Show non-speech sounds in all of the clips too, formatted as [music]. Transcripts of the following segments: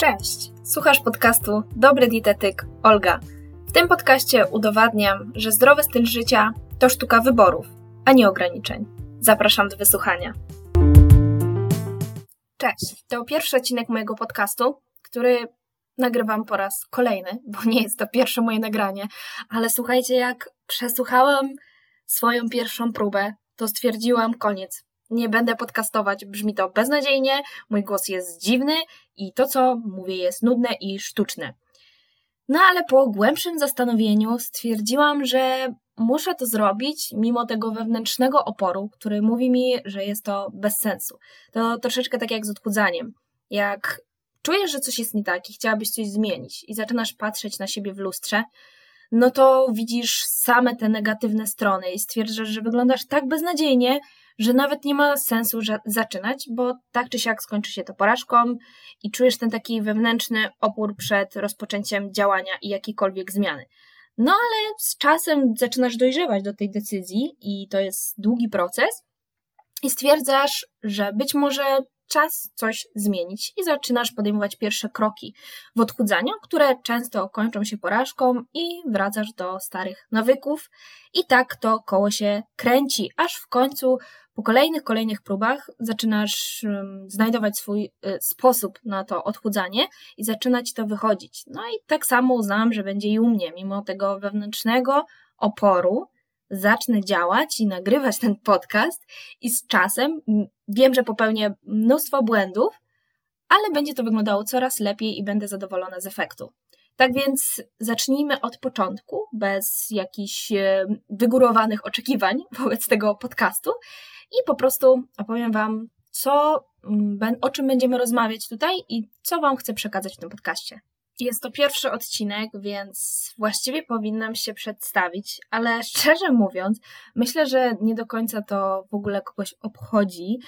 Cześć! Słuchasz podcastu Dobry Dietetyk Olga. W tym podcaście udowadniam, że zdrowy styl życia to sztuka wyborów, a nie ograniczeń. Zapraszam do wysłuchania. Cześć! To pierwszy odcinek mojego podcastu, który nagrywam po raz kolejny, bo nie jest to pierwsze moje nagranie, ale słuchajcie, jak przesłuchałam swoją pierwszą próbę, to stwierdziłam koniec nie będę podcastować, brzmi to beznadziejnie, mój głos jest dziwny i to, co mówię, jest nudne i sztuczne. No ale po głębszym zastanowieniu stwierdziłam, że muszę to zrobić mimo tego wewnętrznego oporu, który mówi mi, że jest to bez sensu. To troszeczkę tak jak z odchudzaniem. Jak czujesz, że coś jest nie tak i chciałabyś coś zmienić i zaczynasz patrzeć na siebie w lustrze, no to widzisz same te negatywne strony i stwierdzasz, że wyglądasz tak beznadziejnie, że nawet nie ma sensu zaczynać, bo tak czy siak skończy się to porażką i czujesz ten taki wewnętrzny opór przed rozpoczęciem działania i jakiejkolwiek zmiany. No ale z czasem zaczynasz dojrzewać do tej decyzji i to jest długi proces i stwierdzasz, że być może czas coś zmienić i zaczynasz podejmować pierwsze kroki w odchudzaniu, które często kończą się porażką i wracasz do starych nawyków i tak to koło się kręci, aż w końcu po kolejnych, kolejnych próbach zaczynasz znajdować swój y, sposób na to odchudzanie i zaczynać to wychodzić. No i tak samo uznałam, że będzie i u mnie, mimo tego wewnętrznego oporu, zacznę działać i nagrywać ten podcast i z czasem wiem, że popełnię mnóstwo błędów, ale będzie to wyglądało coraz lepiej i będę zadowolona z efektu. Tak więc zacznijmy od początku, bez jakichś e, wygórowanych oczekiwań [laughs] wobec tego podcastu i po prostu opowiem Wam, co, o czym będziemy rozmawiać tutaj i co Wam chcę przekazać w tym podcaście. Jest to pierwszy odcinek, więc właściwie powinnam się przedstawić, ale szczerze mówiąc, myślę, że nie do końca to w ogóle kogoś obchodzi.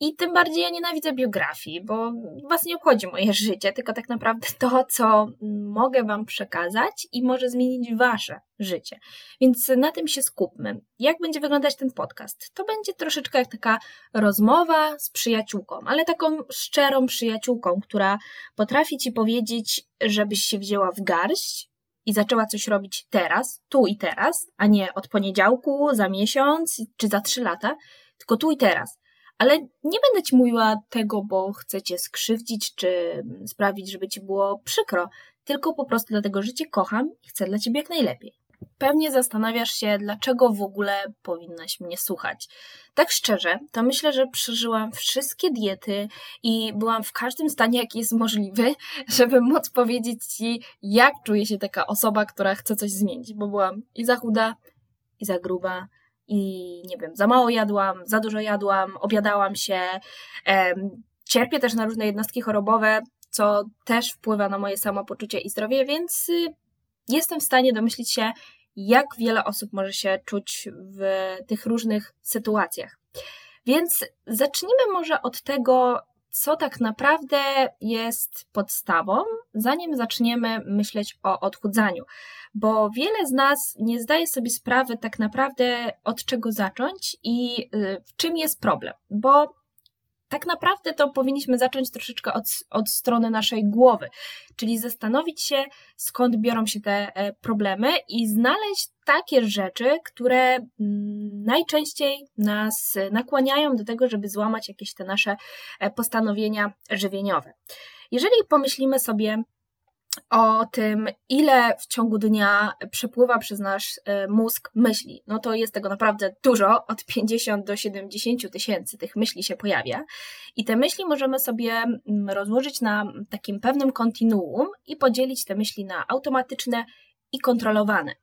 I tym bardziej ja nienawidzę biografii, bo was nie obchodzi moje [laughs] życie, tylko tak naprawdę to, co mogę wam przekazać i może zmienić wasze życie. Więc na tym się skupmy. Jak będzie wyglądać ten podcast? To będzie troszeczkę jak taka rozmowa z przyjaciółką, ale taką szczerą przyjaciółką, która potrafi ci powiedzieć, żebyś się wzięła w garść i zaczęła coś robić teraz, tu i teraz, a nie od poniedziałku, za miesiąc czy za trzy lata, tylko tu i teraz ale nie będę ci mówiła tego, bo chcę cię skrzywdzić, czy sprawić, żeby ci było przykro, tylko po prostu dlatego, że cię kocham i chcę dla ciebie jak najlepiej. Pewnie zastanawiasz się, dlaczego w ogóle powinnaś mnie słuchać. Tak szczerze, to myślę, że przeżyłam wszystkie diety i byłam w każdym stanie, jaki jest możliwy, [laughs] żeby móc powiedzieć ci, jak czuje się taka osoba, która chce coś zmienić, bo byłam i za chuda, i za gruba, i nie wiem, za mało jadłam, za dużo jadłam, obiadałam się. Cierpię też na różne jednostki chorobowe, co też wpływa na moje samopoczucie i zdrowie, więc y, jestem w stanie domyślić się, jak wiele osób może się czuć w tych różnych sytuacjach. Więc zacznijmy może od tego, co tak naprawdę jest podstawą, zanim zaczniemy myśleć o odchudzaniu. Bo wiele z nas nie zdaje sobie sprawy tak naprawdę od czego zacząć i y, w czym jest problem. Bo tak naprawdę to powinniśmy zacząć troszeczkę od, od strony naszej głowy, czyli zastanowić się, skąd biorą się te e, problemy i znaleźć takie rzeczy, które mm, najczęściej nas nakłaniają do tego, żeby złamać jakieś te nasze e, postanowienia żywieniowe. Jeżeli pomyślimy sobie, o tym, ile w ciągu dnia przepływa przez nasz e, mózg myśli. No to jest tego naprawdę dużo, od 50 do 70 tysięcy tych myśli się pojawia. I te myśli możemy sobie mm, rozłożyć na takim pewnym kontinuum i podzielić te myśli na automatyczne i kontrolowane.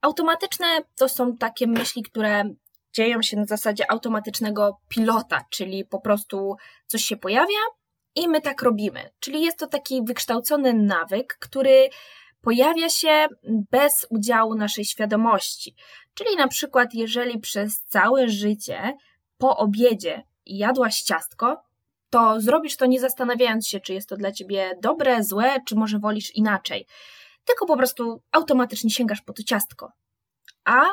Automatyczne to są takie myśli, które dzieją się na zasadzie automatycznego pilota, czyli po prostu coś się pojawia, i my tak robimy. Czyli jest to taki wykształcony nawyk, który pojawia się bez udziału naszej świadomości. Czyli na przykład, jeżeli przez całe życie po obiedzie jadłaś ciastko, to zrobisz to nie zastanawiając się, czy jest to dla ciebie dobre, złe, czy może wolisz inaczej. Tylko po prostu automatycznie sięgasz po to ciastko. A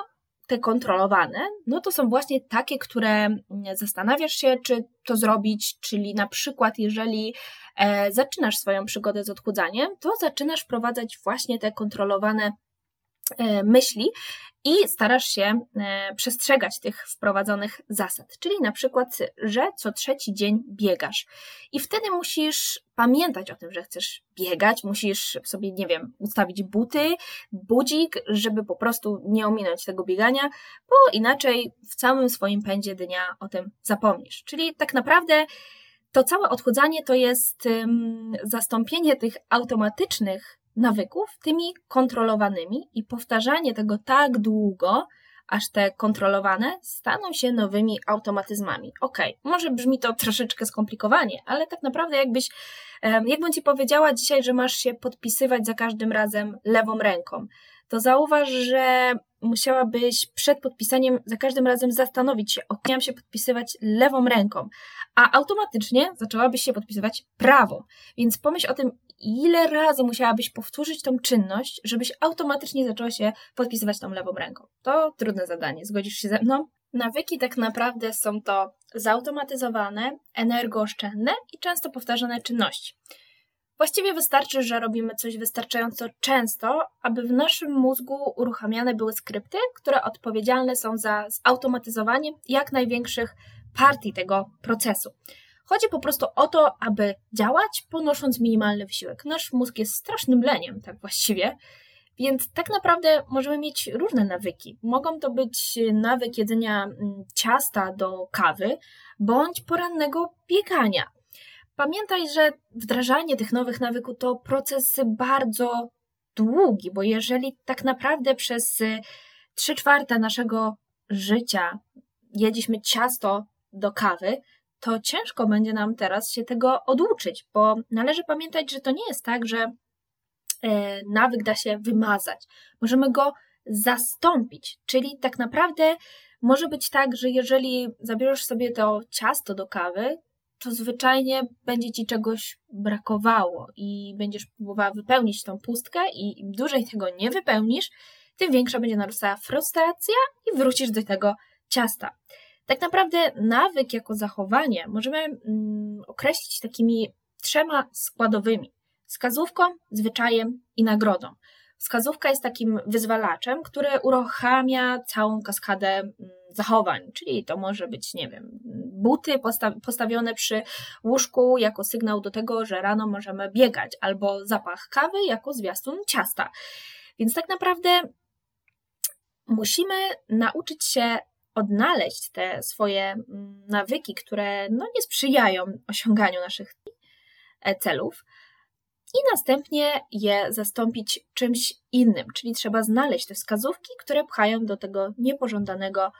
te kontrolowane, no to są właśnie takie, które mm, zastanawiasz się, czy to zrobić, czyli na przykład, jeżeli e, zaczynasz swoją przygodę z odchudzaniem, to zaczynasz wprowadzać właśnie te kontrolowane myśli i starasz się e, przestrzegać tych wprowadzonych zasad. Czyli na przykład, że co trzeci dzień biegasz. I wtedy musisz pamiętać o tym, że chcesz biegać, musisz sobie, nie wiem, ustawić buty, budzik, żeby po prostu nie ominąć tego biegania, bo inaczej w całym swoim pędzie dnia o tym zapomnisz. Czyli tak naprawdę to całe odchudzanie to jest zastąpienie tych automatycznych nawyków tymi kontrolowanymi i powtarzanie tego tak długo, aż te kontrolowane staną się nowymi automatyzmami. Ok, może brzmi to troszeczkę skomplikowanie, ale tak naprawdę jakbyś, jakbym ci powiedziała dzisiaj, że masz się podpisywać za każdym razem lewą ręką, to zauważ, że musiałabyś przed podpisaniem za każdym razem zastanowić się, ok, miałam się podpisywać lewą ręką, a automatycznie zaczęłabyś się podpisywać prawą. Więc pomyśl o tym, ile razy musiałabyś powtórzyć tą czynność, żebyś automatycznie zaczęła się podpisywać tą lewą ręką. To trudne zadanie, zgodzisz się ze mną? Nawyki tak naprawdę są to zautomatyzowane, energooszczędne i często powtarzane czynności. Właściwie wystarczy, że robimy coś wystarczająco często, aby w naszym mózgu uruchamiane były skrypty, które odpowiedzialne są za zautomatyzowanie jak największych partii tego procesu. Chodzi po prostu o to, aby działać, ponosząc minimalny wysiłek. Nasz mózg jest strasznym leniem, tak właściwie. Więc tak naprawdę możemy mieć różne nawyki. Mogą to być nawyk jedzenia mm, ciasta do kawy, bądź porannego biegania. Pamiętaj, że wdrażanie tych nowych nawyków to proces bardzo długi, bo jeżeli tak naprawdę przez 3 y, czwarte naszego życia jedliśmy ciasto do kawy, to ciężko będzie nam teraz się tego oduczyć, bo należy pamiętać, że to nie jest tak, że e, nawyk da się wymazać. Możemy go zastąpić, czyli tak naprawdę może być tak, że jeżeli zabierzesz sobie to ciasto do kawy, to zwyczajnie będzie ci czegoś brakowało i będziesz próbowała wypełnić tą pustkę i im dłużej tego nie wypełnisz, tym większa będzie narastała frustracja i wrócisz do tego ciasta. Tak naprawdę nawyk jako zachowanie możemy mm, określić takimi trzema składowymi: wskazówką, zwyczajem i nagrodą. Wskazówka jest takim wyzwalaczem, który uruchamia całą kaskadę mm, zachowań, czyli to może być, nie wiem, buty postawione przy łóżku jako sygnał do tego, że rano możemy biegać, albo zapach kawy jako zwiastun ciasta. Więc tak naprawdę musimy nauczyć się odnaleźć te swoje mm, nawyki, które no, nie sprzyjają osiąganiu naszych e, celów, i następnie je zastąpić czymś innym, czyli trzeba znaleźć te wskazówki, które pchają do tego niepożądanego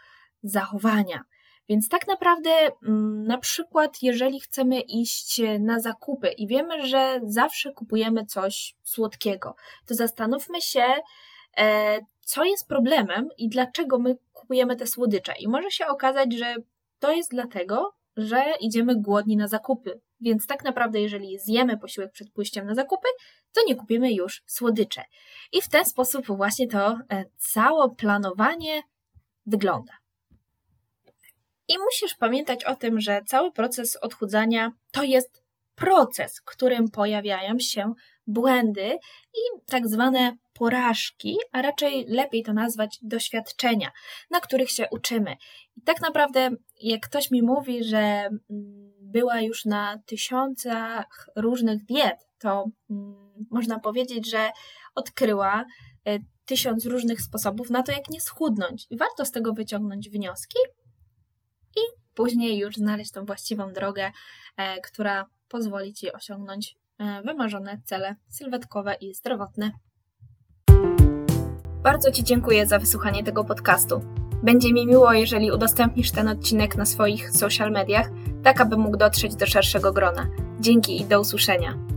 zachowania. Więc tak naprawdę, mm, na przykład, jeżeli chcemy iść na zakupy i wiemy, że zawsze kupujemy coś słodkiego, to zastanówmy się, e, co jest problemem i dlaczego my kupujemy te słodycze. I może się okazać, że to jest dlatego, że idziemy głodni na zakupy. Więc tak naprawdę, jeżeli zjemy posiłek przed pójściem na zakupy, to nie kupimy już słodycze. I w ten sposób właśnie to e, całe planowanie wygląda. I musisz pamiętać o tym, że cały proces odchudzania to jest proces, którym pojawiają się błędy i tak zwane porażki, a raczej lepiej to nazwać doświadczenia, na których się uczymy. I tak naprawdę, jak ktoś mi mówi, że mm, była już na tysiącach różnych diet, to mm, można powiedzieć, że odkryła e, tysiąc różnych sposobów na to, jak nie schudnąć. I warto z tego wyciągnąć wnioski i później już znaleźć tą właściwą drogę, e, która pozwoli Ci osiągnąć wymarzone cele sylwetkowe i zdrowotne. Bardzo Ci dziękuję za wysłuchanie tego podcastu. Będzie mi miło, jeżeli udostępnisz ten odcinek na swoich social mediach, tak aby mógł dotrzeć do szerszego grona. Dzięki i do usłyszenia.